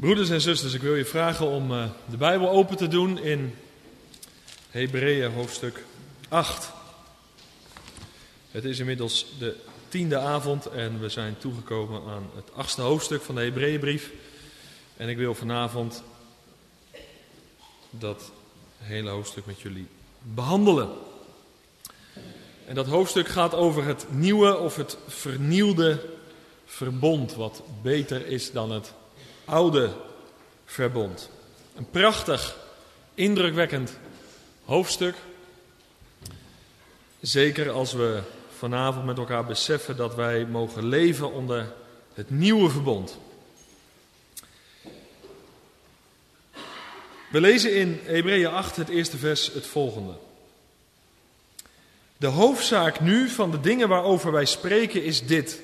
Broeders en zusters, ik wil je vragen om uh, de Bijbel open te doen in Hebreeën hoofdstuk 8. Het is inmiddels de tiende avond en we zijn toegekomen aan het achtste hoofdstuk van de Hebreeënbrief. En ik wil vanavond dat hele hoofdstuk met jullie behandelen. En dat hoofdstuk gaat over het nieuwe of het vernieuwde verbond, wat beter is dan het oude verbond. Een prachtig, indrukwekkend hoofdstuk. Zeker als we vanavond met elkaar beseffen dat wij mogen leven onder het nieuwe verbond. We lezen in Hebreeën 8 het eerste vers het volgende. De hoofdzaak nu van de dingen waarover wij spreken is dit.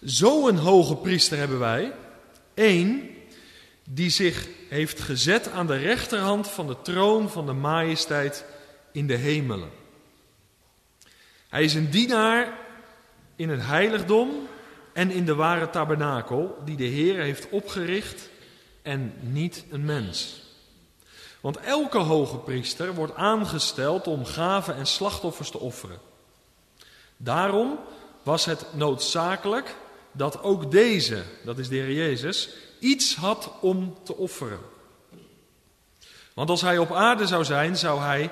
Zo'n hoge priester hebben wij, één die zich heeft gezet aan de rechterhand van de troon van de majesteit in de hemelen. Hij is een dienaar in het heiligdom en in de ware tabernakel die de Heer heeft opgericht en niet een mens. Want elke hoge priester wordt aangesteld om gaven en slachtoffers te offeren. Daarom was het noodzakelijk dat ook deze, dat is de Heer Jezus, iets had om te offeren. Want als hij op aarde zou zijn, zou hij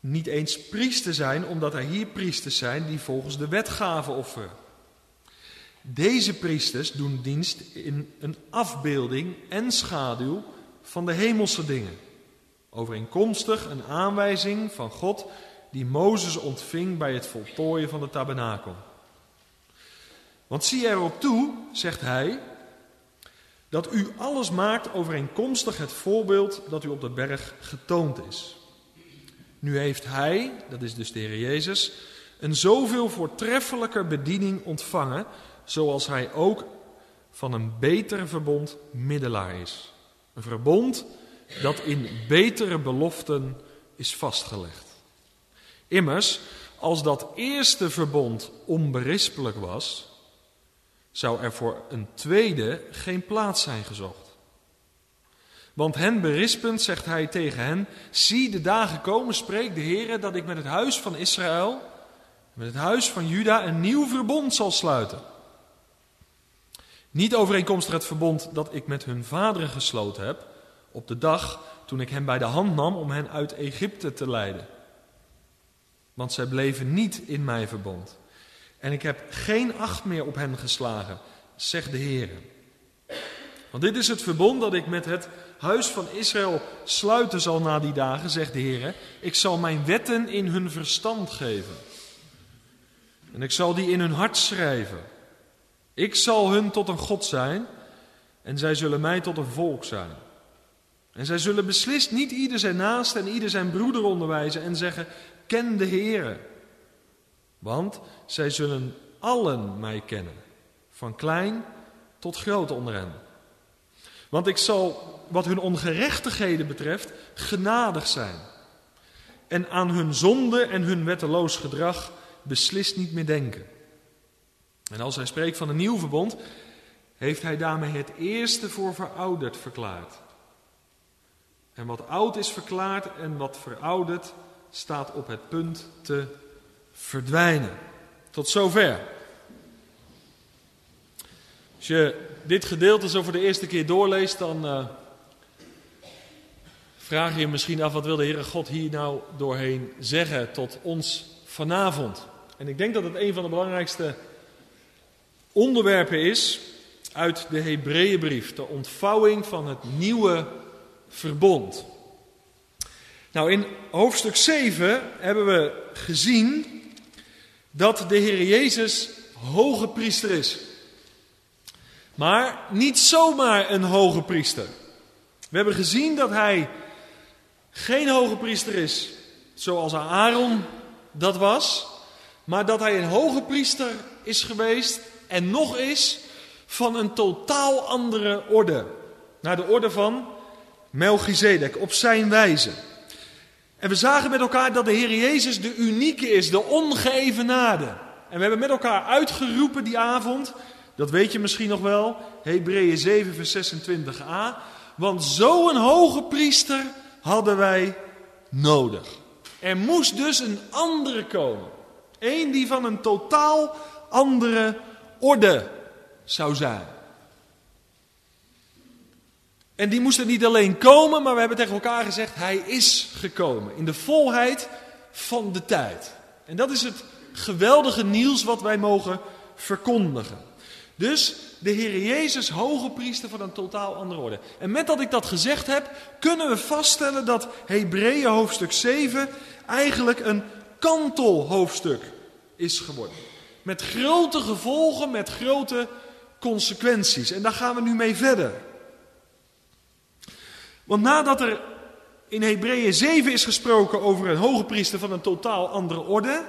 niet eens priester zijn, omdat er hier priesters zijn die volgens de wet gaven offeren. Deze priesters doen dienst in een afbeelding en schaduw van de hemelse dingen. Overeenkomstig een aanwijzing van God die Mozes ontving bij het voltooien van de tabernakel. Want zie erop toe, zegt hij, dat u alles maakt overeenkomstig het voorbeeld dat u op de berg getoond is. Nu heeft hij, dat is dus de Heer Jezus, een zoveel voortreffelijker bediening ontvangen, zoals hij ook van een beter verbond middelaar is. Een verbond dat in betere beloften is vastgelegd. Immers, als dat eerste verbond onberispelijk was, zou er voor een tweede geen plaats zijn gezocht. Want hen berispend zegt hij tegen hen: Zie de dagen komen, spreekt de Heer, dat ik met het huis van Israël, met het huis van Juda, een nieuw verbond zal sluiten. Niet overeenkomstig het verbond dat ik met hun vaderen gesloten heb, op de dag toen ik hen bij de hand nam om hen uit Egypte te leiden. Want zij bleven niet in mijn verbond. En ik heb geen acht meer op hen geslagen, zegt de Heer. Want dit is het verbond dat ik met het huis van Israël sluiten zal na die dagen, zegt de Heer. Ik zal mijn wetten in hun verstand geven. En ik zal die in hun hart schrijven. Ik zal hun tot een God zijn en zij zullen mij tot een volk zijn. En zij zullen beslist niet ieder zijn naast en ieder zijn broeder onderwijzen en zeggen, ken de Heere. Want zij zullen allen mij kennen, van klein tot groot onder hen. Want ik zal, wat hun ongerechtigheden betreft, genadig zijn. En aan hun zonde en hun wetteloos gedrag beslist niet meer denken. En als hij spreekt van een nieuw verbond, heeft hij daarmee het eerste voor verouderd verklaard. En wat oud is verklaard en wat verouderd staat op het punt te verdwijnen. Tot zover. Als je dit gedeelte zo voor de eerste keer doorleest, dan uh, vraag je je misschien af wat wil de Heere God hier nou doorheen zeggen tot ons vanavond. En ik denk dat het een van de belangrijkste onderwerpen is uit de Hebreeënbrief, de ontvouwing van het nieuwe verbond. Nou, in hoofdstuk 7 hebben we gezien dat de Heer Jezus hoge priester is. Maar niet zomaar een hoge priester. We hebben gezien dat hij geen hoge priester is zoals Aaron dat was, maar dat hij een hoge priester is geweest en nog is van een totaal andere orde. Naar de orde van Melchizedek, op zijn wijze. En we zagen met elkaar dat de Heer Jezus de unieke is, de ongeëvenaarde. En we hebben met elkaar uitgeroepen die avond Dat weet je misschien nog wel, Hebreeën 7, vers 26a. Want zo'n hoge priester hadden wij nodig. Er moest dus een andere komen. Eén die van een totaal andere orde zou zijn. En die moest er niet alleen komen, maar we hebben tegen elkaar gezegd, hij is gekomen. In de volheid van de tijd. En dat is het geweldige nieuws wat wij mogen verkondigen. Dus de Heer Jezus, hoge priester van een totaal andere orde. En met dat ik dat gezegd heb, kunnen we vaststellen dat Hebreeën hoofdstuk 7 eigenlijk een kantelhoofdstuk is geworden. Met grote gevolgen, met grote consequenties. En daar gaan we nu mee verder. Want nadat er in Hebreeën 7 is gesproken over een hoge priester van een totaal andere orde.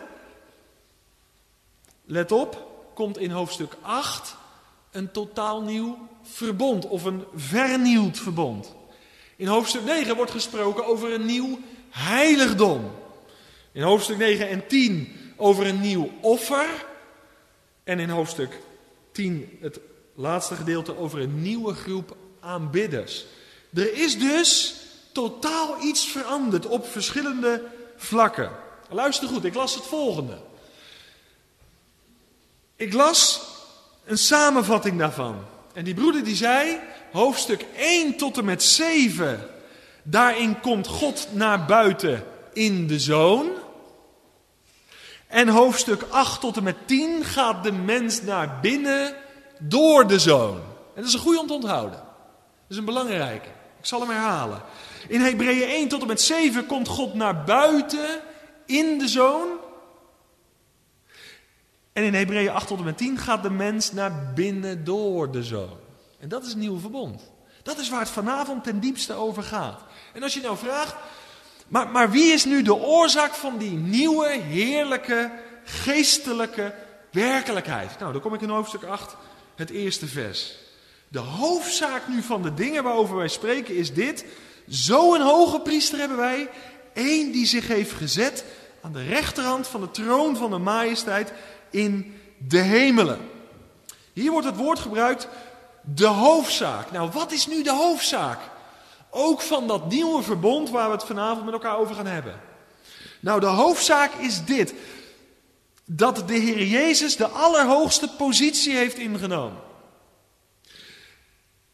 Let op, komt in hoofdstuk 8 een totaal nieuw verbond of een vernieuwd verbond. In hoofdstuk 9 wordt gesproken over een nieuw heiligdom. In hoofdstuk 9 en 10 over een nieuw offer. En in hoofdstuk 10, het laatste gedeelte, over een nieuwe groep aanbidders. Er is dus totaal iets veranderd op verschillende vlakken. Luister goed, ik las het volgende. Ik las een samenvatting daarvan. En die broeder die zei, hoofdstuk 1 tot en met 7, daarin komt God naar buiten in de zoon. En hoofdstuk 8 tot en met 10 gaat de mens naar binnen door de zoon. En dat is een goede om te onthouden. Dat is een belangrijke. Ik zal hem herhalen. In Hebreeën 1 tot en met 7 komt God naar buiten in de zoon. En in Hebreeën 8 tot en met 10 gaat de mens naar binnen door de zoon. En dat is een nieuw verbond. Dat is waar het vanavond ten diepste over gaat. En als je nou vraagt, maar, maar wie is nu de oorzaak van die nieuwe, heerlijke, geestelijke werkelijkheid? Nou, dan kom ik in hoofdstuk 8, het eerste vers. De hoofdzaak nu van de dingen waarover wij spreken is dit. Zo'n hoge priester hebben wij, één die zich heeft gezet aan de rechterhand van de troon van de majesteit in de hemelen. Hier wordt het woord gebruikt, de hoofdzaak. Nou, wat is nu de hoofdzaak? Ook van dat nieuwe verbond waar we het vanavond met elkaar over gaan hebben. Nou, de hoofdzaak is dit. Dat de Heer Jezus de allerhoogste positie heeft ingenomen.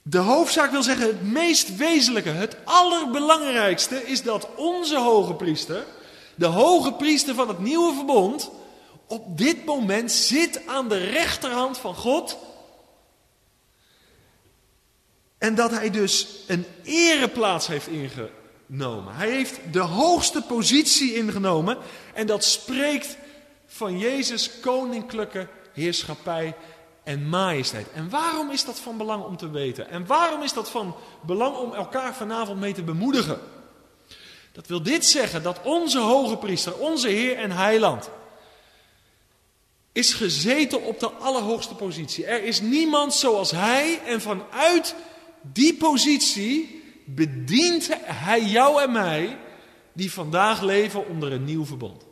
De hoofdzaak wil zeggen, het meest wezenlijke, het allerbelangrijkste is dat onze hoge priester, de hoge priester van het nieuwe verbond, op dit moment zit aan de rechterhand van God. En dat hij dus een ereplaats heeft ingenomen. Hij heeft de hoogste positie ingenomen. En dat spreekt van Jezus koninklijke heerschappij en majesteit. En waarom is dat van belang om te weten? En waarom is dat van belang om elkaar vanavond mee te bemoedigen? Dat wil dit zeggen dat onze hoge priester, onze Heer en Heiland, is gezeten op de allerhoogste positie. Er is niemand zoals Hij en vanuit die positie bedient Hij jou en mij die vandaag leven onder een nieuw verbond.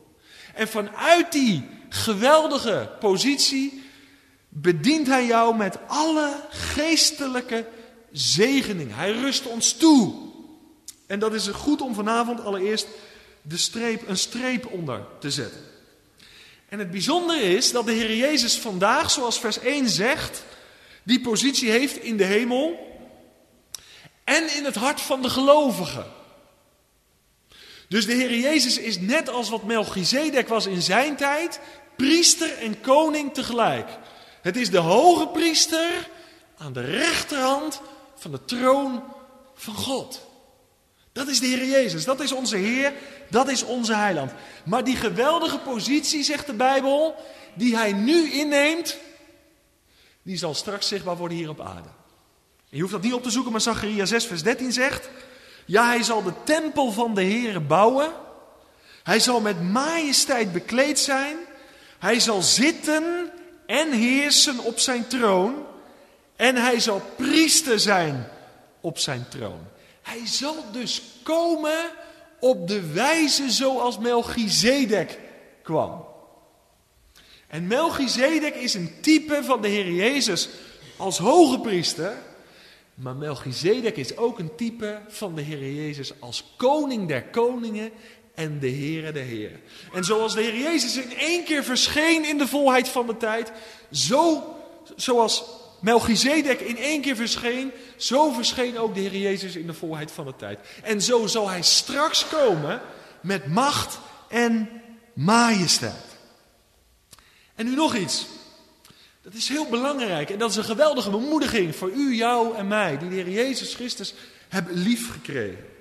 En vanuit die geweldige positie bedient Hij jou met alle geestelijke zegening. Hij rust ons toe. En dat is goed om vanavond allereerst de streep, een streep onder te zetten. En het bijzondere is dat de Heer Jezus vandaag, zoals vers 1 zegt, die positie heeft in de hemel en in het hart van de gelovigen. Dus de Heer Jezus is net als wat Melchizedek was in zijn tijd, priester en koning tegelijk. Het is de hoge priester aan de rechterhand van de troon van God. Dat is de Heer Jezus, dat is onze Heer, dat is onze heiland. Maar die geweldige positie, zegt de Bijbel, die hij nu inneemt, die zal straks zichtbaar worden hier op aarde. je hoeft dat niet op te zoeken, maar Zacharia 6 vers 13 zegt, ja hij zal de tempel van de Heer bouwen, hij zal met majesteit bekleed zijn, hij zal zitten en heersen op zijn troon. En hij zal priester zijn op zijn troon. Hij zal dus komen op de wijze zoals Melchizedek kwam. En Melchizedek is een type van de Heer Jezus als hoge priester. Maar Melchizedek is ook een type van de Heer Jezus als koning der koningen en de Heere de Heer. En zoals de Heer Jezus in één keer verscheen in de volheid van de tijd, zo, zoals Melchizedek in één keer verscheen, zo verscheen ook de Heer Jezus in de volheid van de tijd. En zo zal hij straks komen met macht en majesteit. En nu nog iets. Dat is heel belangrijk en dat is een geweldige bemoediging voor u, jou en mij, die de Heer Jezus Christus hebben liefgekregen.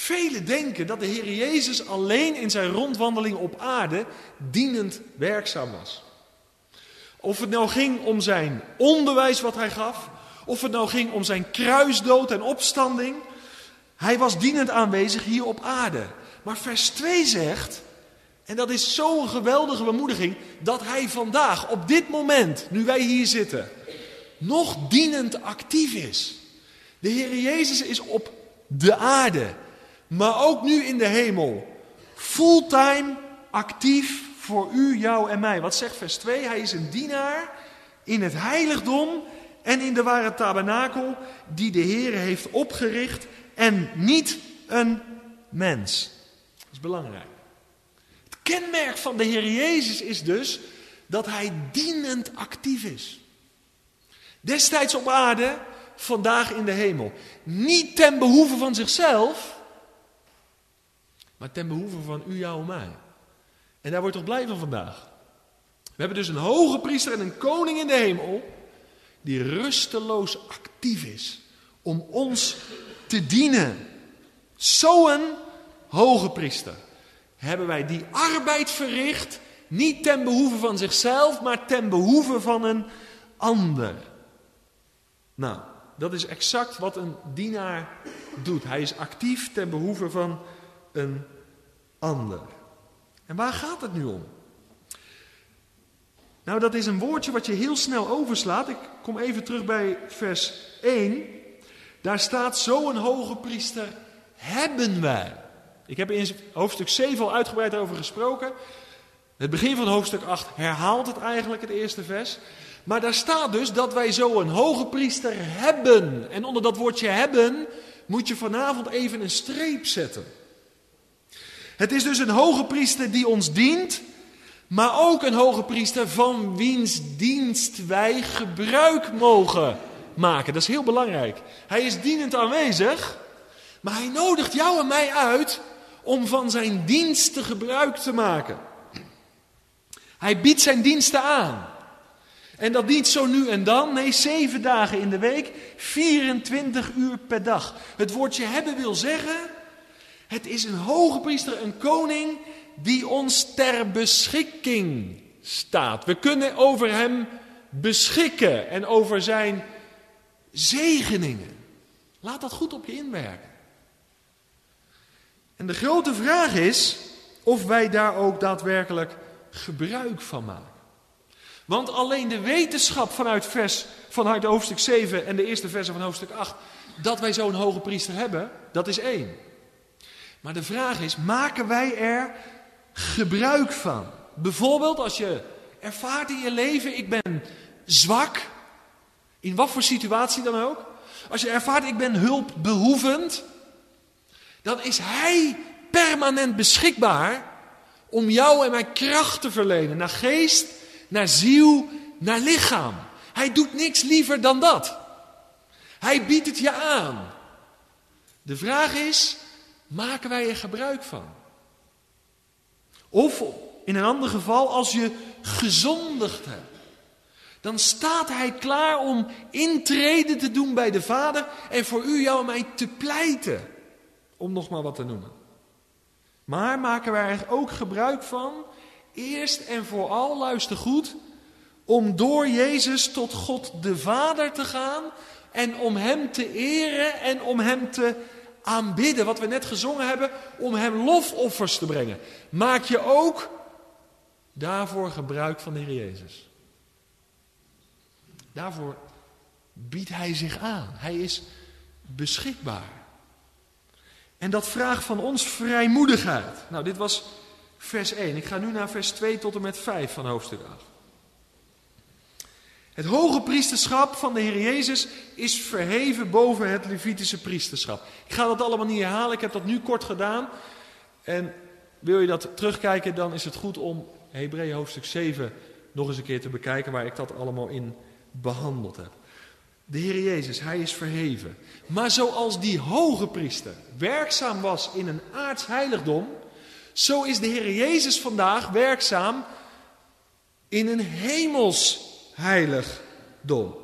Velen denken dat de Heer Jezus alleen in zijn rondwandeling op aarde dienend werkzaam was. Of het nou ging om zijn onderwijs wat hij gaf, of het nou ging om zijn kruisdood en opstanding. Hij was dienend aanwezig hier op aarde. Maar vers 2 zegt, en dat is zo'n geweldige bemoediging, dat hij vandaag, op dit moment, nu wij hier zitten, nog dienend actief is. De Heer Jezus is op de aarde, maar ook nu in de hemel, fulltime actief voor u, jou en mij. Wat zegt vers 2? Hij is een dienaar in het heiligdom en in de ware tabernakel die de Heer heeft opgericht en niet een mens. Dat is belangrijk. Het kenmerk van de Heer Jezus is dus dat hij dienend actief is. Destijds op aarde, vandaag in de hemel. Niet ten behoeve van zichzelf, maar ten behoeve van u, jou en mij. En daar wordt toch blij van vandaag. We hebben dus een hoge priester en een koning in de hemel die rusteloos actief is om ons te dienen. Zo'n hoge priester hebben wij die arbeid verricht, niet ten behoeve van zichzelf, maar ten behoeve van een ander. Nou, dat is exact wat een dienaar doet. Hij is actief ten behoeve van een ander. En waar gaat het nu om? Nou, dat is een woordje wat je heel snel overslaat. Ik kom even terug bij vers 1. Daar staat: Zo'n hoge priester hebben wij. Ik heb in hoofdstuk 7 al uitgebreid over gesproken. Het begin van hoofdstuk 8 herhaalt het eigenlijk, het eerste vers. Maar daar staat dus dat wij zo een hoge priester hebben. En onder dat woordje hebben moet je vanavond even een streep zetten. Het is dus een hoge priester die ons dient, maar ook een hoge priester van wiens dienst wij gebruik mogen maken. Dat is heel belangrijk. Hij is dienend aanwezig, maar hij nodigt jou en mij uit om van zijn diensten gebruik te maken. Hij biedt zijn diensten aan. En dat niet zo nu en dan, nee, zeven dagen in de week, 24 uur per dag. Het woordje hebben wil zeggen het is een hoge priester, een koning die ons ter beschikking staat. We kunnen over hem beschikken en over zijn zegeningen. Laat dat goed op je inwerken. En de grote vraag is of wij daar ook daadwerkelijk gebruik van maken. Want alleen de wetenschap vanuit, vers, vanuit hoofdstuk 7 en de eerste versen van hoofdstuk 8, dat wij zo'n hoge priester hebben, dat is één. Maar de vraag is, maken wij er gebruik van? Bijvoorbeeld als je ervaart in je leven, ik ben zwak, in wat voor situatie dan ook. Als je ervaart, ik ben hulpbehoevend, dan is Hij permanent beschikbaar om jou en mij kracht te verlenen. Naar geest, naar ziel, naar lichaam. Hij doet niks liever dan dat. Hij biedt het je aan. De vraag is, maken wij er gebruik van? Of in een ander geval, als je gezondigd hebt, dan staat hij klaar om intrede te doen bij de Vader en voor u, jou en mij te pleiten, om nog maar wat te noemen. Maar maken wij er ook gebruik van, eerst en vooral, luister goed, om door Jezus tot God de Vader te gaan en om Hem te eren en om Hem te aanbidden, wat we net gezongen hebben, om Hem lofoffers te brengen. Maak je ook daarvoor gebruik van de Heer Jezus. Daarvoor biedt Hij zich aan. Hij is beschikbaar. En dat vraagt van ons vrijmoedigheid. Nou, dit was vers 1. Ik ga nu naar vers 2 tot en met 5 van hoofdstuk 8. Het hoge priesterschap van de Heer Jezus is verheven boven het Levitische priesterschap. Ik ga dat allemaal niet herhalen, ik heb dat nu kort gedaan. En wil je dat terugkijken, dan is het goed om Hebreeën hoofdstuk 7 nog eens een keer te bekijken, waar ik dat allemaal in behandeld heb. De Heer Jezus, Hij is verheven. Maar zoals die hoge priester werkzaam was in een aards heiligdom, zo is de Heer Jezus vandaag werkzaam in een hemels heiligdom.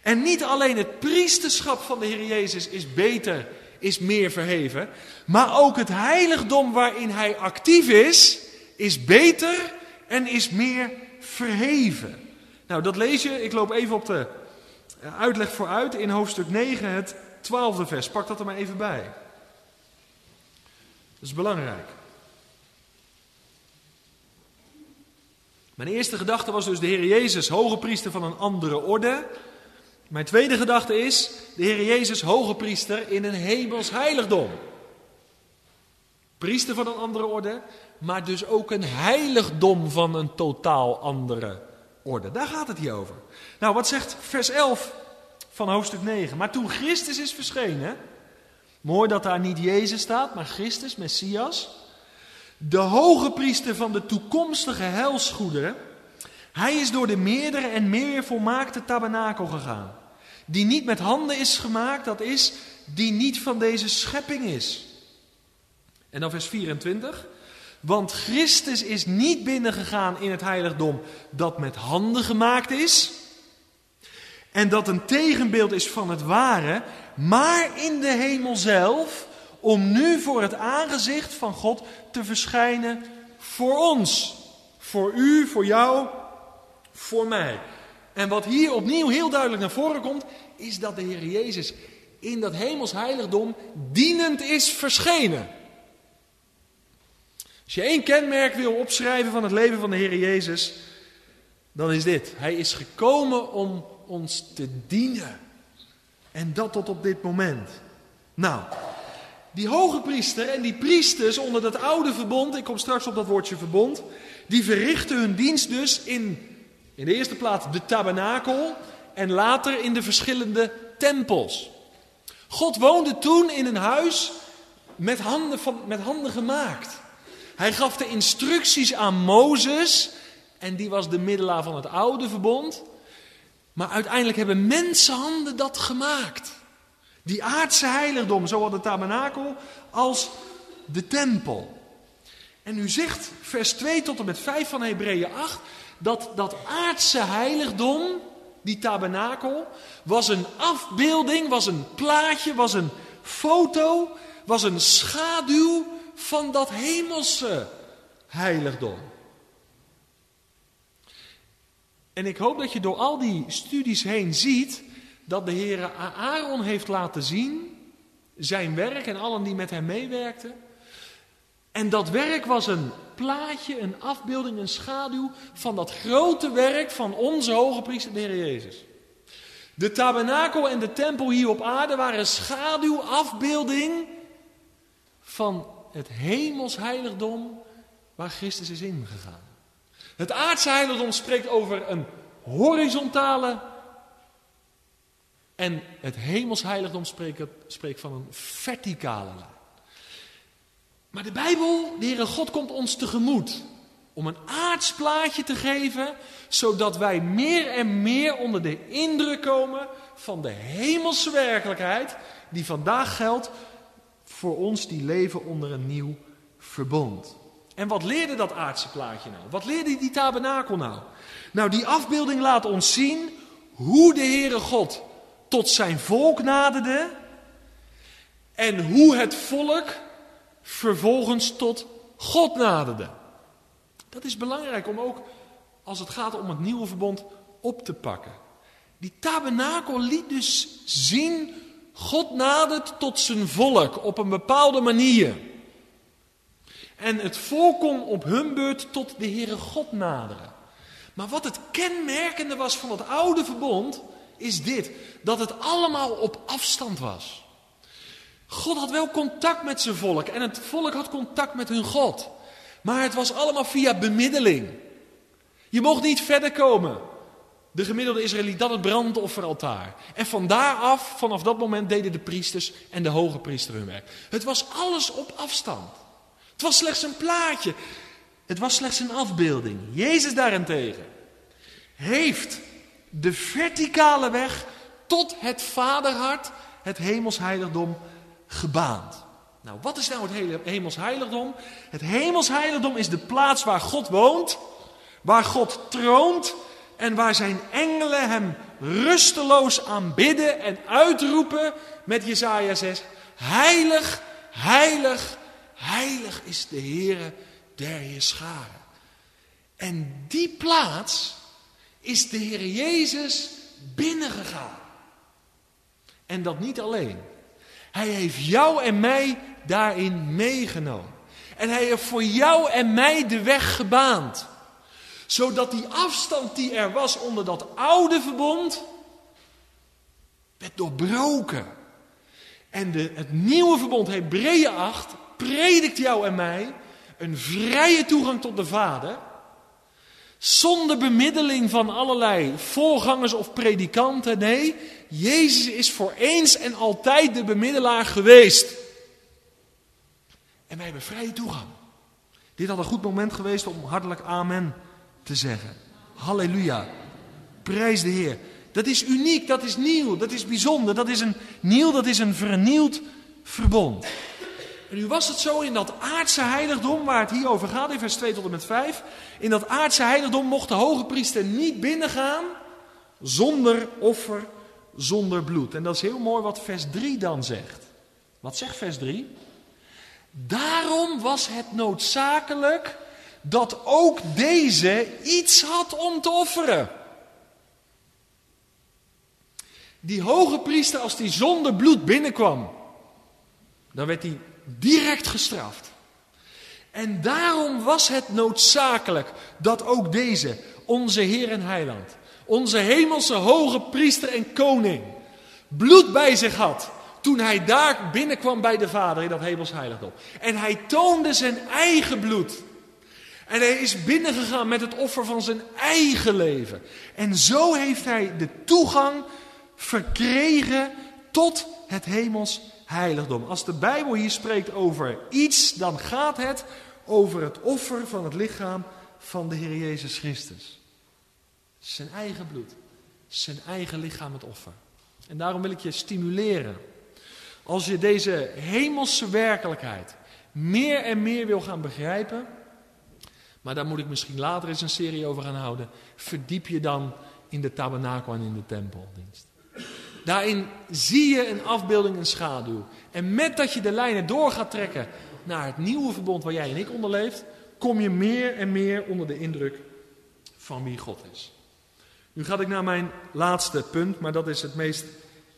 En niet alleen het priesterschap van de Heer Jezus is beter, is meer verheven, maar ook het heiligdom waarin Hij actief is, is beter en is meer verheven. Nou, dat lees je, ik loop even op de uitleg vooruit in hoofdstuk 9, het twaalfde vers. Pak dat er maar even bij. Dat is belangrijk. Mijn eerste gedachte was dus de Heer Jezus, hoge priester van een andere orde. Mijn tweede gedachte is de Heer Jezus, hoge priester in een hemels heiligdom. Priester van een andere orde, maar dus ook een heiligdom van een totaal andere orde. Daar gaat het hier over. Nou, wat zegt vers 11 van hoofdstuk 9? Maar toen Christus is verschenen, mooi dat daar niet Jezus staat, maar Christus, Messias, de hoge priester van de toekomstige helsgoederen, hij is door de meerdere en meer volmaakte tabernakel gegaan. Die niet met handen is gemaakt, dat is, die niet van deze schepping is. En dan vers 24. Want Christus is niet binnengegaan in het heiligdom dat met handen gemaakt is. En dat een tegenbeeld is van het ware, maar in de hemel zelf, om nu voor het aangezicht van God te verschijnen voor ons. Voor u, voor jou, voor mij. En wat hier opnieuw heel duidelijk naar voren komt, is dat de Heer Jezus in dat hemels heiligdom dienend is verschenen. Als je één kenmerk wil opschrijven van het leven van de Heer Jezus, dan is dit. Hij is gekomen om ons te dienen. En dat tot op dit moment. Nou, die hoge priester en die priesters onder dat oude verbond, ik kom straks op dat woordje verbond, die verrichten hun dienst dus in, in de eerste plaats de tabernakel en later in de verschillende tempels. God woonde toen in een huis met handen, van, met handen gemaakt. Hij gaf de instructies aan Mozes en die was de middelaar van het oude verbond. Maar uiteindelijk hebben mensenhanden dat gemaakt. Die aardse heiligdom, zowel de tabernakel als de tempel. En nu zegt vers 2 tot en met 5 van Hebreeën 8 dat dat aardse heiligdom, die tabernakel, was een afbeelding, was een plaatje, was een foto, was een schaduw van dat hemelse heiligdom. En ik hoop dat je door al die studies heen ziet dat de Heer Aaron heeft laten zien, zijn werk en allen die met hem meewerkten. En dat werk was een plaatje, een afbeelding, een schaduw van dat grote werk van onze hoge priester, de Heer Jezus. De tabernakel en de tempel hier op aarde waren schaduw, afbeelding van het hemels heiligdom waar Christus is ingegaan. Het aardse heiligdom spreekt over een horizontale en het hemels heiligdom spreekt, spreekt van een verticale lijn. Maar de Bijbel, de Heere God, komt ons tegemoet om een aards plaatje te geven, zodat wij meer en meer onder de indruk komen van de hemelse werkelijkheid die vandaag geldt voor ons die leven onder een nieuw verbond. En wat leerde dat aardse plaatje nou? Wat leerde die tabernakel nou? Nou, die afbeelding laat ons zien hoe de Heere God tot zijn volk naderde en hoe het volk vervolgens tot God naderde. Dat is belangrijk om ook als het gaat om het nieuwe verbond op te pakken. Die tabernakel liet dus zien, God nadert tot zijn volk op een bepaalde manier. En het volk kon op hun beurt tot de Heere God naderen. Maar wat het kenmerkende was van het oude verbond, is dit: dat het allemaal op afstand was. God had wel contact met zijn volk en het volk had contact met hun God. Maar het was allemaal via bemiddeling. Je mocht niet verder komen de gemiddelde Israëliet, dan het brandofferaltaar. En van daaraf, vanaf dat moment, deden de priesters en de hoge priester hun werk. Het was alles op afstand. Het was slechts een plaatje. Het was slechts een afbeelding. Jezus daarentegen heeft de verticale weg tot het vaderhart, het hemelsheiligdom, gebaand. Nou, wat is nou het hemelsheiligdom? Het hemelsheiligdom is de plaats waar God woont, waar God troont en waar zijn engelen hem rusteloos aanbidden en uitroepen met Jesaja 6. Heilig, heilig, heilig is de Heere der Heerscharen. En die plaats is de Heer Jezus binnengegaan. En dat niet alleen. Hij heeft jou en mij daarin meegenomen. En hij heeft voor jou en mij de weg gebaand. Zodat die afstand die er was onder dat oude verbond, werd doorbroken. En de, het nieuwe verbond, Hebreeën 8, predikt jou en mij een vrije toegang tot de Vader. Zonder bemiddeling van allerlei voorgangers of predikanten. Nee, Jezus is voor eens en altijd de bemiddelaar geweest. En wij hebben vrije toegang. Dit had een goed moment geweest om hartelijk amen te zeggen. Halleluja. Prijs de Heer. Dat is uniek, dat is nieuw, dat is bijzonder. Dat is een nieuw, dat is een vernieuwd verbond. En nu was het zo in dat aardse heiligdom, waar het hier over gaat, in vers 2 tot en met 5. In dat aardse heiligdom mocht de hoge priester niet binnengaan zonder offer, zonder bloed. En dat is heel mooi wat vers 3 dan zegt. Wat zegt vers 3? Daarom was het noodzakelijk dat ook deze iets had om te offeren. Die hoge priester, als die zonder bloed binnenkwam, dan werd hij direct gestraft. En daarom was het noodzakelijk dat ook deze, onze Heer en Heiland, onze hemelse hoge priester en koning, bloed bij zich had. Toen hij daar binnenkwam bij de Vader in dat hemels heiligdom. En hij toonde zijn eigen bloed. En hij is binnengegaan met het offer van zijn eigen leven. En zo heeft hij de toegang verkregen tot het hemels heiligdom. Als de Bijbel hier spreekt over iets, dan gaat het over het offer van het lichaam van de Heer Jezus Christus. Zijn eigen bloed, zijn eigen lichaam het offer. En daarom wil ik je stimuleren. Als je deze hemelse werkelijkheid meer en meer wil gaan begrijpen, maar daar moet ik misschien later eens een serie over gaan houden, verdiep je dan in de tabernakel en in de tempeldienst. Daarin zie je een afbeelding, een schaduw. En met dat je de lijnen door gaat trekken naar het nieuwe verbond waar jij en ik onder leeft, kom je meer en meer onder de indruk van wie God is. Nu ga ik naar mijn laatste punt, maar dat is het meest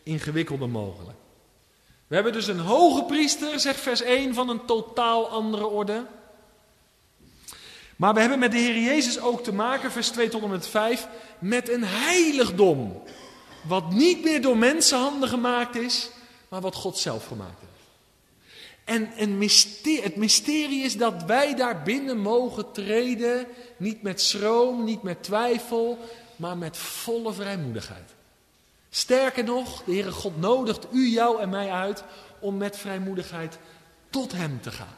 ingewikkelde mogelijk. We hebben dus een hoge priester, zegt vers 1, van een totaal andere orde. Maar we hebben met de Heer Jezus ook te maken, vers 2 tot en met 5, met een heiligdom. Wat niet meer door mensenhanden gemaakt is, maar wat God zelf gemaakt heeft. En een mysterie, het mysterie is dat wij daar binnen mogen treden, niet met schroom, niet met twijfel, maar met volle vrijmoedigheid. Sterker nog, de Heere God nodigt u, jou en mij uit om met vrijmoedigheid tot Hem te gaan.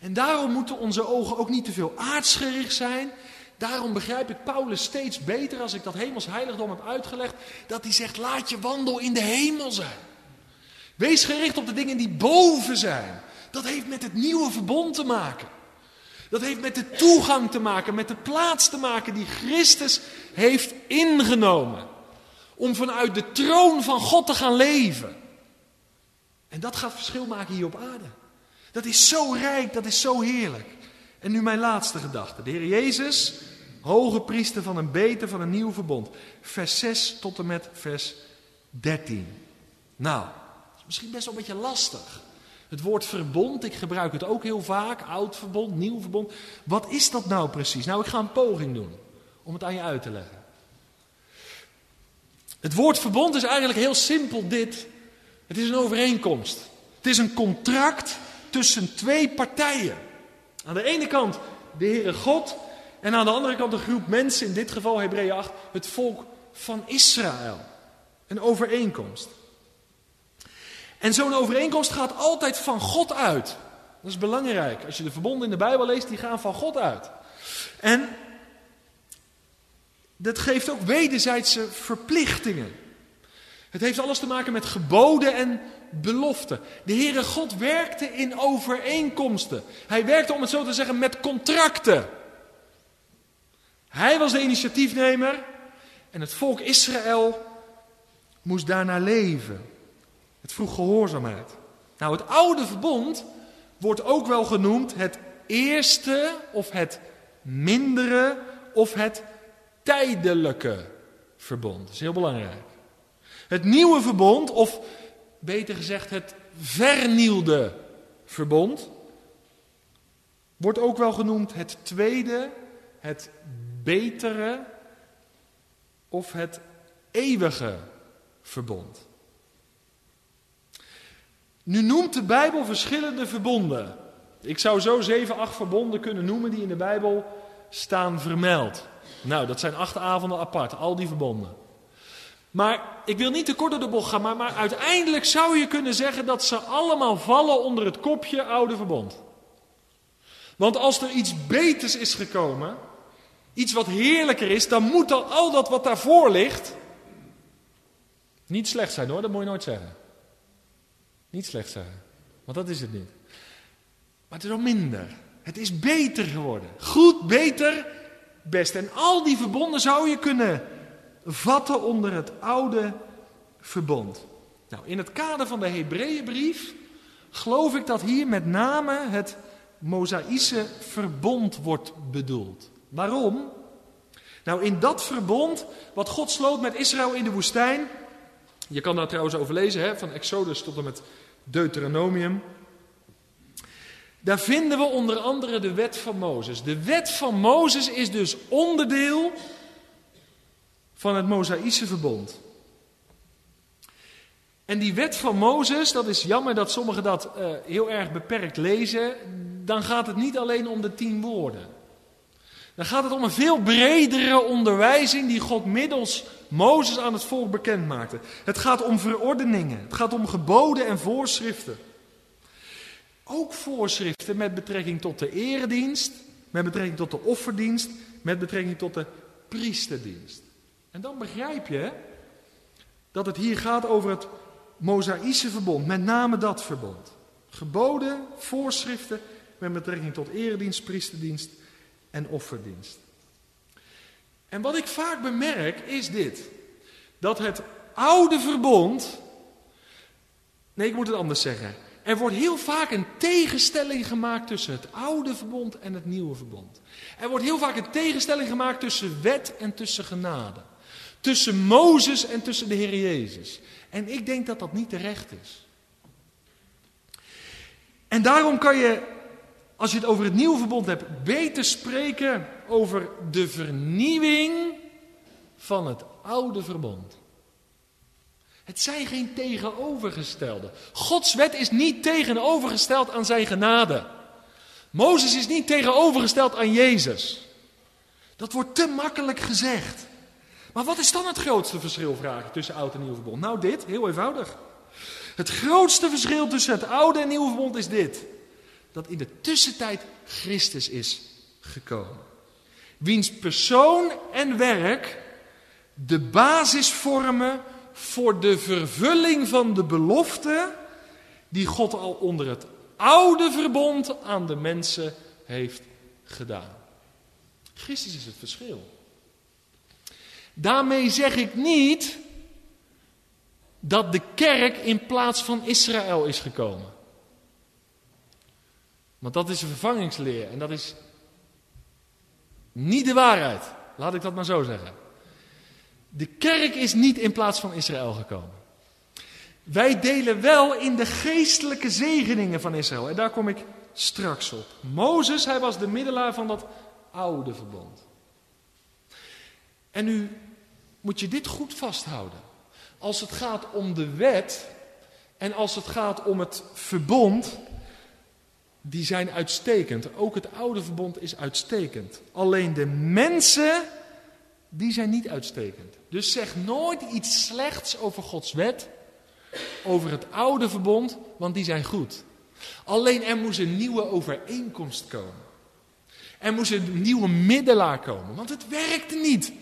En daarom moeten onze ogen ook niet te veel aardsgericht zijn, Daarom begrijp ik Paulus steeds beter als ik dat hemels heiligdom heb uitgelegd. Dat hij zegt, laat je wandel in de hemel zijn. Wees gericht op de dingen die boven zijn. Dat heeft met het nieuwe verbond te maken. Dat heeft met de toegang te maken, met de plaats te maken die Christus heeft ingenomen. Om vanuit de troon van God te gaan leven. En dat gaat verschil maken hier op aarde. Dat is zo rijk, dat is zo heerlijk. En nu mijn laatste gedachte. De Heer Jezus, hoge priester van een beter, van een nieuw verbond. Vers 6 tot en met vers 13. Nou, is misschien best wel een beetje lastig. Het woord verbond, ik gebruik het ook heel vaak. Oud verbond, nieuw verbond. Wat is dat nou precies? Nou, ik ga een poging doen om het aan je uit te leggen. Het woord verbond is eigenlijk heel simpel dit. Het is een overeenkomst. Het is een contract tussen twee partijen. Aan de ene kant de Heere God En aan de andere kant een groep mensen, in dit geval Hebreeën 8, het volk van Israël. Een overeenkomst. En zo'n overeenkomst gaat altijd van God uit. Dat is belangrijk. Als je de verbonden in de Bijbel leest, die gaan van God uit. En dat geeft ook wederzijdse verplichtingen. Het heeft alles te maken met geboden en beloften. De Heere God werkte in overeenkomsten. Hij werkte, om het zo te zeggen, met contracten. Hij was de initiatiefnemer en het volk Israël moest daarna leven. Het vroeg gehoorzaamheid. Nou, het oude verbond wordt ook wel genoemd het eerste of het mindere of het tijdelijke verbond. Dat is heel belangrijk. Het nieuwe verbond, of beter gezegd het vernielde verbond, wordt ook wel genoemd het tweede, het betere of het eeuwige verbond. Nu noemt de Bijbel verschillende verbonden. Ik zou zo zeven, acht verbonden kunnen noemen die in de Bijbel staan vermeld. Nou, dat zijn acht avonden apart, al die verbonden. Maar ik wil niet te kort door de bocht gaan, maar, maar uiteindelijk zou je kunnen zeggen dat ze allemaal vallen onder het kopje oude verbond. Want als er iets beters is gekomen, iets wat heerlijker is, dan moet al dat wat daarvoor ligt niet slecht zijn hoor, dat moet je nooit zeggen. Niet slecht zeggen, want dat is het niet. Maar het is al minder. Het is beter geworden. Goed, beter, best. En al die verbonden zou je kunnen vatten onder het oude verbond. Nou, in het kader van de Hebreeënbrief geloof ik dat hier met name het Mosaïsche verbond wordt bedoeld. Waarom? Nou, in dat verbond wat God sloot met Israël in de woestijn. Je kan daar trouwens over lezen, hè, van Exodus tot en met Deuteronomium. Daar vinden we onder andere de wet van Mozes. De wet van Mozes is dus onderdeel van het Mosaïsche verbond. En die wet van Mozes, dat is jammer dat sommigen dat uh, heel erg beperkt lezen. Dan gaat het niet alleen om de tien woorden. Dan gaat het om een veel bredere onderwijzing die God middels Mozes aan het volk bekend maakte. Het gaat om verordeningen, het gaat om geboden en voorschriften. Ook voorschriften met betrekking tot de eredienst, met betrekking tot de offerdienst, met betrekking tot de priesterdienst. En dan begrijp je dat het hier gaat over het Mosaïsche verbond, met name dat verbond. Geboden, voorschriften met betrekking tot eredienst, priesterdienst en offerdienst. En wat ik vaak bemerk is dit: dat het oude verbond. Nee, ik moet het anders zeggen. Er wordt heel vaak een tegenstelling gemaakt tussen het oude verbond en het nieuwe verbond. Er wordt heel vaak een tegenstelling gemaakt tussen wet en tussen genade. Tussen Mozes en tussen de Heer Jezus. En ik denk dat dat niet terecht is. En daarom kan je, als je het over het nieuwe verbond hebt, beter spreken over de vernieuwing van het oude verbond. Het zijn geen tegenovergestelde. Gods wet is niet tegenovergesteld aan zijn genade. Mozes is niet tegenovergesteld aan Jezus. Dat wordt te makkelijk gezegd. Maar wat is dan het grootste verschil, vraag ik, tussen oud en nieuw verbond? Nou, dit, heel eenvoudig. Het grootste verschil tussen het oude en nieuwe verbond is dit: dat in de tussentijd Christus is gekomen. Wiens persoon en werk de basis vormen voor de vervulling van de belofte die God al onder het oude verbond aan de mensen heeft gedaan. Christus is het verschil. Daarmee zeg ik niet dat de kerk in plaats van Israël is gekomen. Want dat is een vervangingsleer en dat is niet de waarheid. Laat ik dat maar zo zeggen. De kerk is niet in plaats van Israël gekomen. Wij delen wel in de geestelijke zegeningen van Israël. En daar kom ik straks op. Mozes, hij was de middelaar van dat oude verbond. En nu moet je dit goed vasthouden. Als het gaat om de wet en als het gaat om het verbond, die zijn uitstekend. Ook het oude verbond is uitstekend. Alleen de mensen, die zijn niet uitstekend. Dus zeg nooit iets slechts over Gods wet, over het oude verbond, want die zijn goed. Alleen er moest een nieuwe overeenkomst komen. Er moest een nieuwe middelaar komen, want het werkte niet.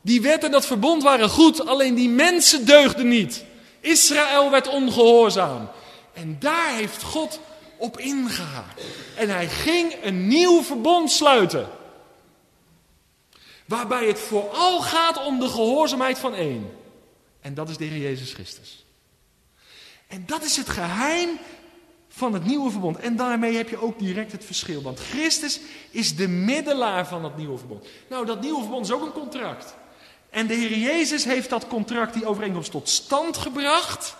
Die wet en dat verbond waren goed, alleen die mensen deugden niet. Israël werd ongehoorzaam. En daar heeft God op ingehaakt. En hij ging een nieuw verbond sluiten. Waarbij het vooral gaat om de gehoorzaamheid van één. En dat is de Heer Jezus Christus. En dat is het geheim van het nieuwe verbond. En daarmee heb je ook direct het verschil. Want Christus is de middelaar van dat nieuwe verbond. Nou, dat nieuwe verbond is ook een contract. En de Heer Jezus heeft dat contract, die overeenkomst, tot stand gebracht.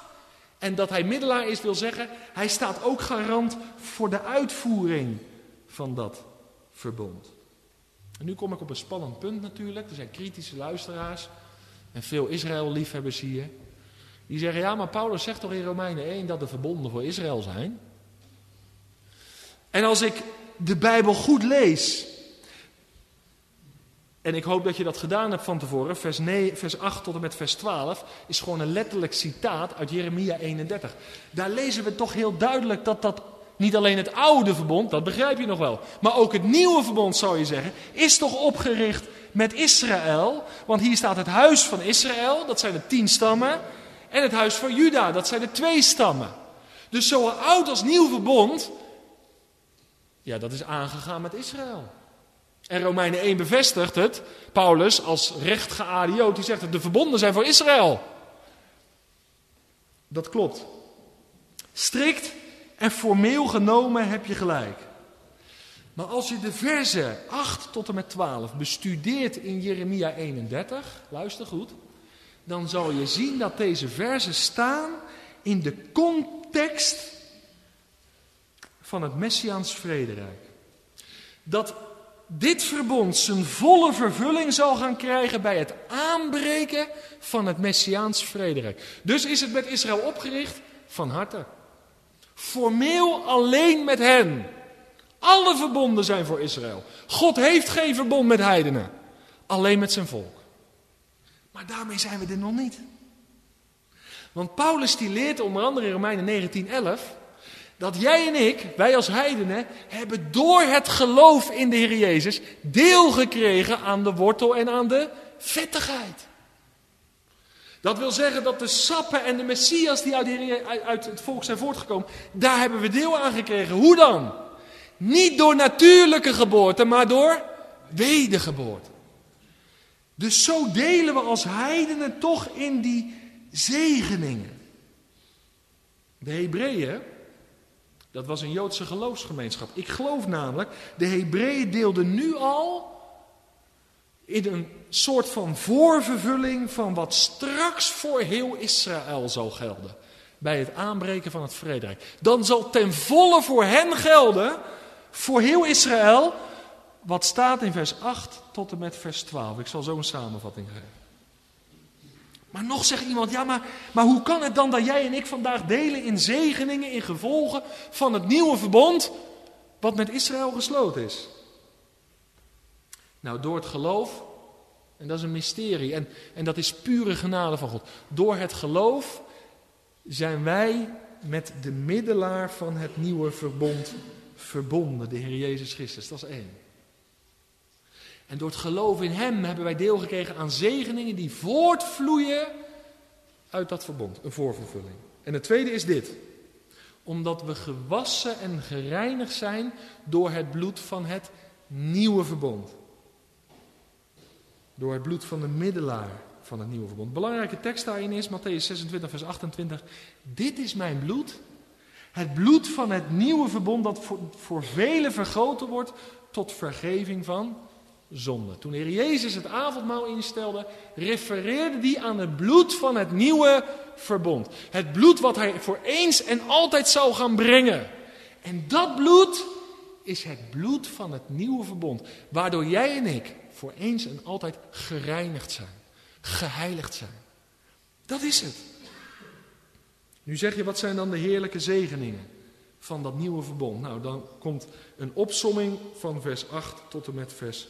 En dat hij middelaar is, wil zeggen, hij staat ook garant voor de uitvoering van dat verbond. En nu kom ik op een spannend punt natuurlijk. Er zijn kritische luisteraars en veel Israël-liefhebbers hier. Die zeggen, ja, maar Paulus zegt toch in Romeinen 1 dat de verbonden voor Israël zijn? En als ik de Bijbel goed lees, en ik hoop dat je dat gedaan hebt van tevoren, vers, 9, vers 8 tot en met vers 12, is gewoon een letterlijk citaat uit Jeremia 31. Daar lezen we toch heel duidelijk dat dat niet alleen het oude verbond, dat begrijp je nog wel, maar ook het nieuwe verbond zou je zeggen, is toch opgericht met Israël. Want hier staat het huis van Israël, dat zijn de tien stammen, en het huis van Juda, dat zijn de twee stammen. Dus zo oud als nieuw verbond, ja, dat is aangegaan met Israël. En Romeinen 1 bevestigt het, Paulus als rechtgeaarde Jood, die zegt dat de verbonden zijn voor Israël. Dat klopt. Strikt en formeel genomen heb je gelijk. Maar als je de versen 8 tot en met 12 bestudeert in Jeremia 31, luister goed, dan zal je zien dat deze versen staan in de context van het Messiaans vrederijk. Dat dit verbond zijn volle vervulling zal gaan krijgen bij het aanbreken van het Messiaans vrederijk. Dus is het met Israël opgericht van harte. Formeel alleen met hen. Alle verbonden zijn voor Israël. God heeft geen verbond met heidenen. Alleen met zijn volk. Maar daarmee zijn we er nog niet. Want Paulus die leert onder andere in Romeinen 19:11 dat jij en ik, wij als heidenen, hebben door het geloof in de Heer Jezus deel gekregen aan de wortel en aan de vettigheid. Dat wil zeggen dat de sappen en de messias die uit het volk zijn voortgekomen, daar hebben we deel aan gekregen. Hoe dan? Niet door natuurlijke geboorte, maar door wedergeboorte. Dus zo delen we als heidenen toch in die zegeningen. De Hebreeën, dat was een Joodse geloofsgemeenschap. Ik geloof namelijk, de Hebreeën deelden nu al in een soort van voorvervulling van wat straks voor heel Israël zal gelden. Bij het aanbreken van het vrederijk. Dan zal ten volle voor hen gelden, voor heel Israël, wat staat in vers 8 tot en met vers 12. Ik zal zo een samenvatting geven. Maar nog zegt iemand, ja, maar, maar hoe kan het dan dat jij en ik vandaag delen in zegeningen, in gevolgen van het nieuwe verbond, wat met Israël gesloten is? Nou, door het geloof, en dat is een mysterie, en, en dat is pure genade van God. Door het geloof zijn wij met de middelaar van het nieuwe verbond verbonden, de Heer Jezus Christus. Dat is één. En door het geloof in Hem hebben wij deel gekregen aan zegeningen die voortvloeien uit dat verbond. Een voorvervulling. En het tweede is dit. Omdat we gewassen en gereinigd zijn door het bloed van het nieuwe verbond. Door het bloed van de middelaar van het nieuwe verbond. Belangrijke tekst daarin is Matthäus 26, vers 28. Dit is mijn bloed. Het bloed van het nieuwe verbond dat voor, voor velen vergoten wordt tot vergeving van zonde. Toen Heer Jezus het avondmaal instelde, refereerde hij aan het bloed van het nieuwe verbond. Het bloed wat hij voor eens en altijd zou gaan brengen. En dat bloed is het bloed van het nieuwe verbond. Waardoor jij en ik voor eens en altijd gereinigd zijn. Geheiligd zijn. Dat is het. Nu zeg je, wat zijn dan de heerlijke zegeningen van dat nieuwe verbond? Nou, dan komt een opsomming van vers 8 tot en met vers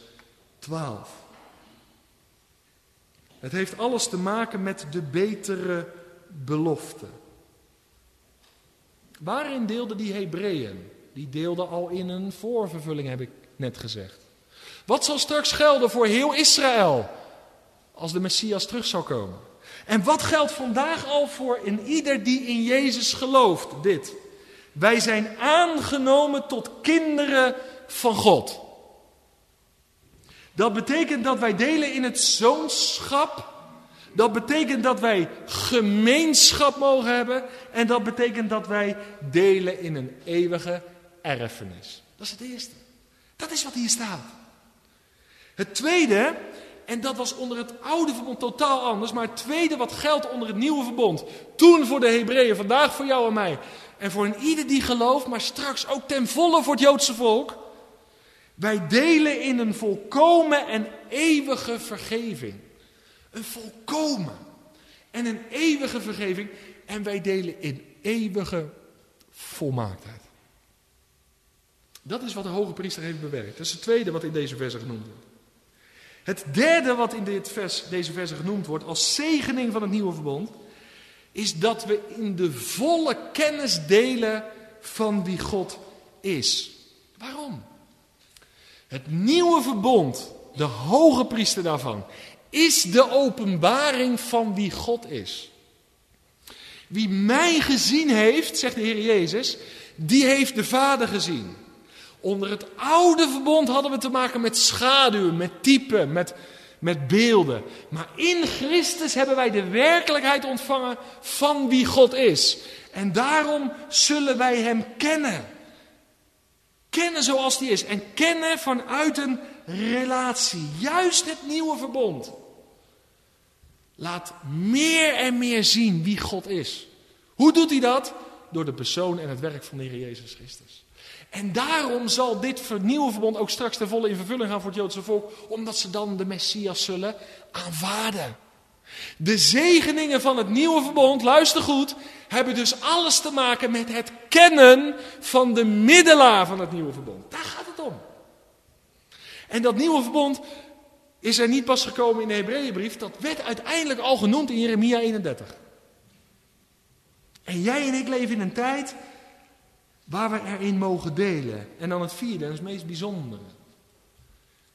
12. Het heeft alles te maken met de betere belofte. Waarin deelden die Hebreeën? Die deelden al in een voorvervulling, heb ik net gezegd. Wat zal straks gelden voor heel Israël als de Messias terug zal komen? En wat geldt vandaag al voor in ieder die in Jezus gelooft? Dit. Wij zijn aangenomen tot kinderen van God. Dat betekent dat wij delen in het zoonschap. Dat betekent dat wij gemeenschap mogen hebben. En dat betekent dat wij delen in een eeuwige erfenis. Dat is het eerste. Dat is wat hier staat. Het tweede, en dat was onder het oude verbond totaal anders, maar het tweede wat geldt onder het nieuwe verbond. Toen voor de Hebreeën, vandaag voor jou en mij. En voor een ieder die gelooft, maar straks ook ten volle voor het Joodse volk. Wij delen in een volkomen en eeuwige vergeving. Een volkomen en een eeuwige vergeving. En wij delen in eeuwige volmaaktheid. Dat is wat de hoge priester heeft bewerkt. Dat is het tweede wat in deze verse genoemd wordt. Het derde wat in dit vers, deze verse genoemd wordt als zegening van het nieuwe verbond, is dat we in de volle kennis delen van wie God is. Waarom? Het nieuwe verbond, de hoge priester daarvan, is de openbaring van wie God is. Wie mij gezien heeft, zegt de Heer Jezus, die heeft de Vader gezien. Onder het oude verbond hadden we te maken met schaduwen, met typen, met, met beelden. Maar in Christus hebben wij de werkelijkheid ontvangen van wie God is. En daarom zullen wij Hem kennen. Kennen zoals die is. En kennen vanuit een relatie. Juist het nieuwe verbond. Laat meer en meer zien wie God is. Hoe doet hij dat? Door de persoon en het werk van de Heer Jezus Christus. En daarom zal dit nieuwe verbond ook straks ten volle in vervulling gaan voor het Joodse volk, omdat ze dan de Messias zullen aanvaarden. De zegeningen van het nieuwe verbond, luister goed, hebben dus alles te maken met het kennen van de middelaar van het nieuwe verbond. Daar gaat het om. En dat nieuwe verbond is er niet pas gekomen in de Hebreeënbrief, dat werd uiteindelijk al genoemd in Jeremia 31. En jij en ik leven in een tijd waar we erin mogen delen. En dan het vierde, en het meest bijzondere.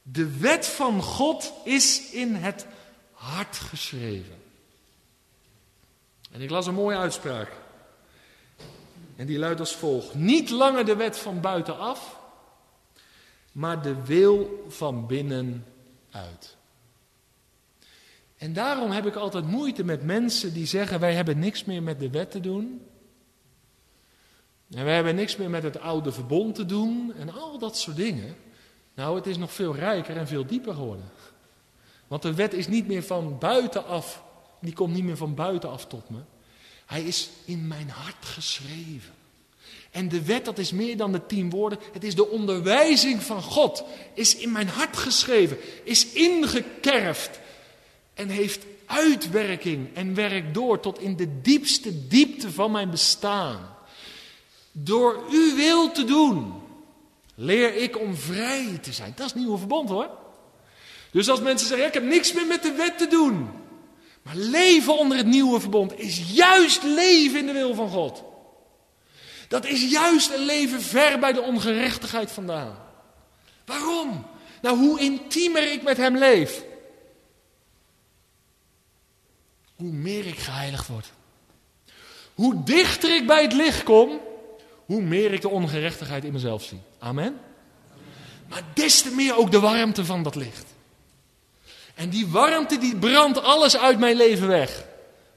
De wet van God is in het hart geschreven. En ik las een mooie uitspraak. En die luidt als volgt: Niet langer de wet van buitenaf, maar de wil van binnenuit. En daarom heb ik altijd moeite met mensen die zeggen: Wij hebben niks meer met de wet te doen. En wij hebben niks meer met het oude verbond te doen en al dat soort dingen. Nou, het is nog veel rijker en veel dieper geworden. Want de wet is niet meer van buitenaf, die komt niet meer van buitenaf tot me. Hij is in mijn hart geschreven. En de wet, dat is meer dan de tien woorden. Het is de onderwijzing van God. Is in mijn hart geschreven. Is ingekerfd. En heeft uitwerking en werkt door tot in de diepste diepte van mijn bestaan. Door uw wil te doen, leer ik om vrij te zijn. Dat is het nieuwe verbond hoor. Dus als mensen zeggen, ik heb niks meer met de wet te doen. Maar leven onder het nieuwe verbond is juist leven in de wil van God. Dat is juist een leven ver bij de ongerechtigheid vandaan. Waarom? Nou, hoe intiemer ik met Hem leef, hoe meer ik geheiligd word. Hoe dichter ik bij het licht kom, hoe meer ik de ongerechtigheid in mezelf zie. Amen? Maar des te meer ook de warmte van dat licht. En die warmte die brandt alles uit mijn leven weg.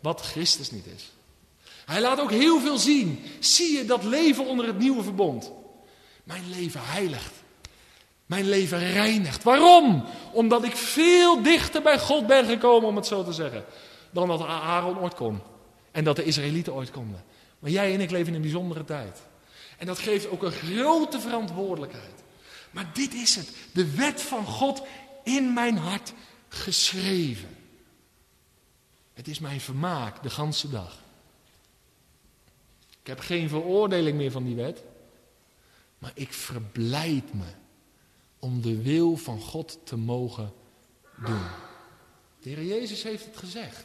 Wat Christus niet is. Hij laat ook heel veel zien. Zie je dat leven onder het nieuwe verbond? Mijn leven heiligt. Mijn leven reinigt. Waarom? Omdat ik veel dichter bij God ben gekomen, om het zo te zeggen. Dan dat Aaron ooit kon. En dat de Israëlieten ooit konden. Maar jij en ik leven in een bijzondere tijd. En dat geeft ook een grote verantwoordelijkheid. Maar dit is het. De wet van God in mijn hart geschreven. Het is mijn vermaak de ganse dag. heb geen veroordeling meer van die wet. Maar ik verblijd me om de wil van God te mogen doen. De Heer Jezus heeft het gezegd.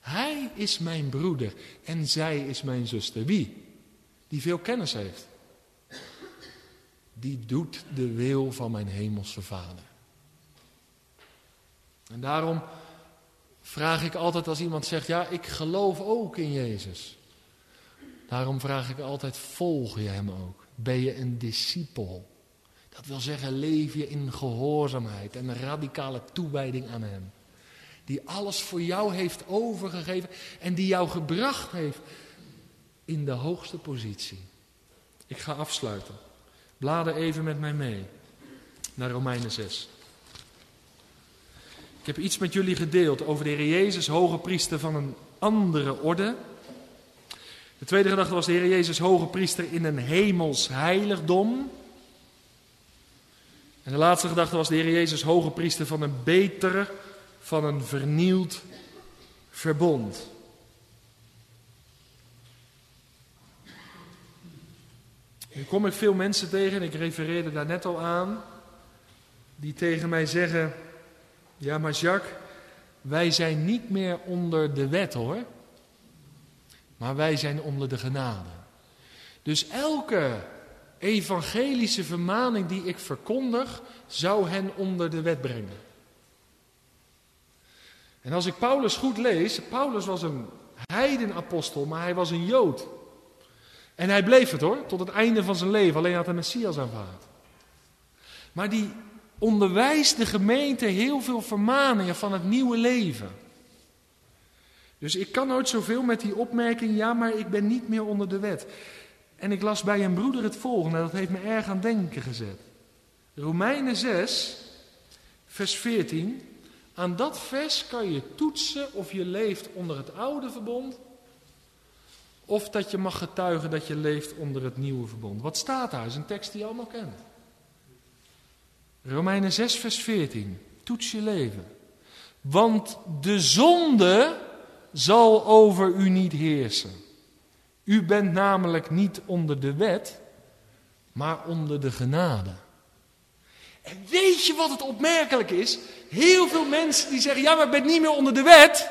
Hij is mijn broeder en zij is mijn zuster. Wie? Die veel kennis heeft. Die doet de wil van mijn hemelse Vader. En daarom vraag ik altijd als iemand zegt, ja, ik geloof ook in Jezus. Daarom vraag ik altijd, volg je hem ook? Ben je een discipel? Dat wil zeggen, leef je in gehoorzaamheid en radicale toewijding aan hem. Die alles voor jou heeft overgegeven en die jou gebracht heeft in de hoogste positie. Ik ga afsluiten. Blader even met mij mee naar Romeinen 6. Ik heb iets met jullie gedeeld over de Heer Jezus, hoge priester van een andere orde. De tweede gedachte was de Heer Jezus, hoge priester in een hemels heiligdom. En de laatste gedachte was de Heer Jezus, hoge priester van een beter, van een vernieuwd verbond. Nu kom ik veel mensen tegen, en ik refereerde daar net al aan, die tegen mij zeggen, ja maar Jacques, wij zijn niet meer onder de wet hoor, maar wij zijn onder de genade. Dus elke evangelische vermaning die ik verkondig, zou hen onder de wet brengen. En als ik Paulus goed lees, Paulus was een heidenapostel, maar hij was een Jood. En hij bleef het hoor, tot het einde van zijn leven, alleen had hij Messias aanvaard. Maar die onderwijst de gemeente heel veel vermaningen van het nieuwe leven. Dus ik kan nooit zoveel met die opmerking, ja, maar ik ben niet meer onder de wet. En ik las bij een broeder het volgende, dat heeft me erg aan denken gezet. Romeinen 6, vers 14. Aan dat vers kan je toetsen of je leeft onder het oude verbond of dat je mag getuigen dat je leeft onder het nieuwe verbond. Wat staat daar? Dat is een tekst die je allemaal kent. Romeinen 6, vers 14. Toets je leven. Want de zonde zal over u niet heersen. U bent namelijk niet onder de wet, maar onder de genade. En weet je wat het opmerkelijk is? Heel veel mensen die zeggen, ja maar ik ben niet meer onder de wet.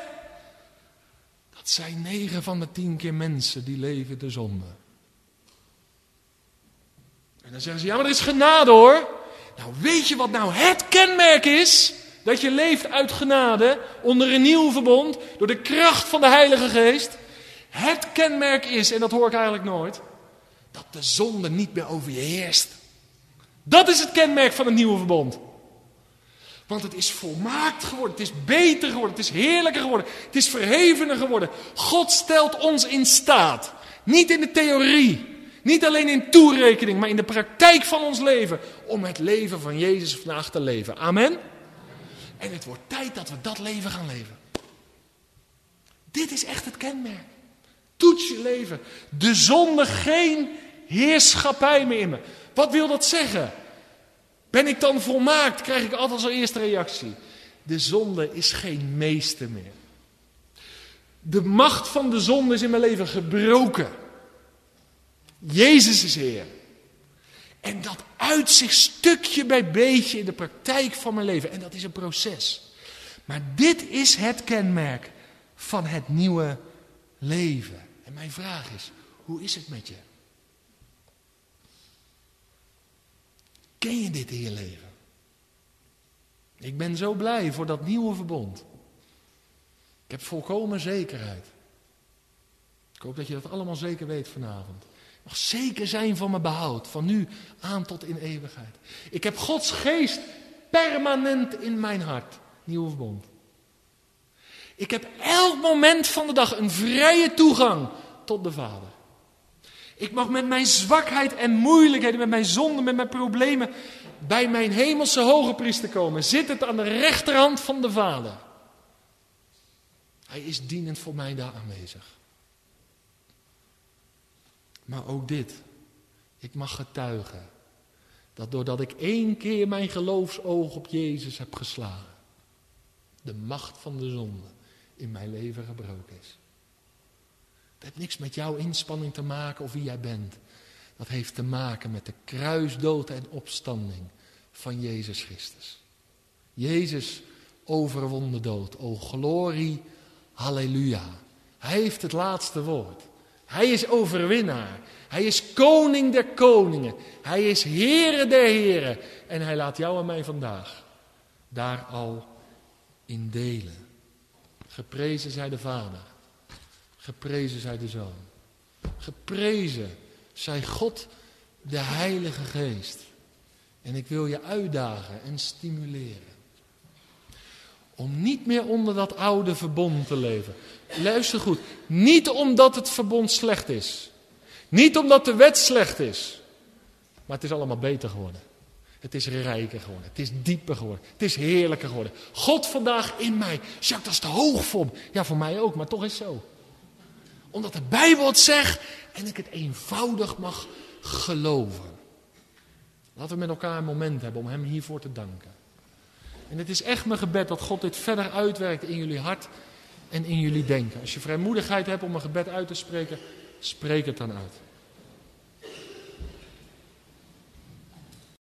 Dat zijn negen van de tien keer mensen die leven de zonde. En dan zeggen ze, ja maar er is genade hoor. Nou weet je wat nou het kenmerk is? Dat je leeft uit genade, onder een nieuw verbond, door de kracht van de Heilige Geest. Het kenmerk is, en dat hoor ik eigenlijk nooit, dat de zonde niet meer over je heerst. Dat is het kenmerk van het nieuwe verbond. Want het is volmaakt geworden, het is beter geworden, het is heerlijker geworden, het is verhevener geworden. God stelt ons in staat, niet in de theorie, niet alleen in toerekening, maar in de praktijk van ons leven, om het leven van Jezus vandaag te leven. Amen. En het wordt tijd dat we dat leven gaan leven. Dit is echt het kenmerk. Toets je leven. De zonde geen heerschappij meer in me. Wat wil dat zeggen? Ben ik dan volmaakt? Krijg ik altijd als eerste reactie. De zonde is geen meester meer. De macht van de zonde is in mijn leven gebroken. Jezus is Heer. En dat uit zich stukje bij beetje in de praktijk van mijn leven. En dat is een proces. Maar dit is het kenmerk van het nieuwe leven. En mijn vraag is, hoe is het met je? Ken je dit in je leven? Ik ben zo blij voor dat nieuwe verbond. Ik heb volkomen zekerheid. Ik hoop dat je dat allemaal zeker weet vanavond. Mag zeker zijn van mijn behoud, van nu aan tot in eeuwigheid. Ik heb Gods geest permanent in mijn hart. Nieuwe verbond. Ik heb elk moment van de dag een vrije toegang tot de Vader. Ik mag met mijn zwakheid en moeilijkheden, met mijn zonden, met mijn problemen, bij mijn hemelse hoge priester komen. Zit het aan de rechterhand van de Vader. Hij is dienend voor mij daar aanwezig. Maar ook dit. Ik mag getuigen. Dat doordat ik één keer mijn geloofsoog op Jezus heb geslagen. De macht van de zonde in mijn leven gebroken is. heeft niks met jouw inspanning te maken of wie jij bent. Dat heeft te maken met de kruisdood en opstanding van Jezus Christus. Jezus overwon de dood. O glorie, halleluja. Hij heeft het laatste woord. Hij is overwinnaar. Hij is koning der koningen. Hij is Heere der heren. En hij laat jou en mij vandaag daar al in delen. Geprezen zij de Vader. Geprezen zij de Zoon. Geprezen zij God de Heilige Geest. En ik wil je uitdagen en stimuleren. Om niet meer onder dat oude verbond te leven. Luister goed. Niet omdat het verbond slecht is. Niet omdat de wet slecht is. Maar het is allemaal beter geworden. Het is rijker geworden. Het is dieper geworden. Het is heerlijker geworden. God vandaag in mij. Jacques, dat is te hoog voor. Ja, voor mij ook, maar toch is zo. Omdat de Bijbel het zegt en ik het eenvoudig mag geloven. Laten we met elkaar een moment hebben om Hem hiervoor te danken. En het is echt mijn gebed dat God dit verder uitwerkt in jullie hart en in jullie denken. Als je vrijmoedigheid hebt om een gebed uit te spreken, spreek het dan uit.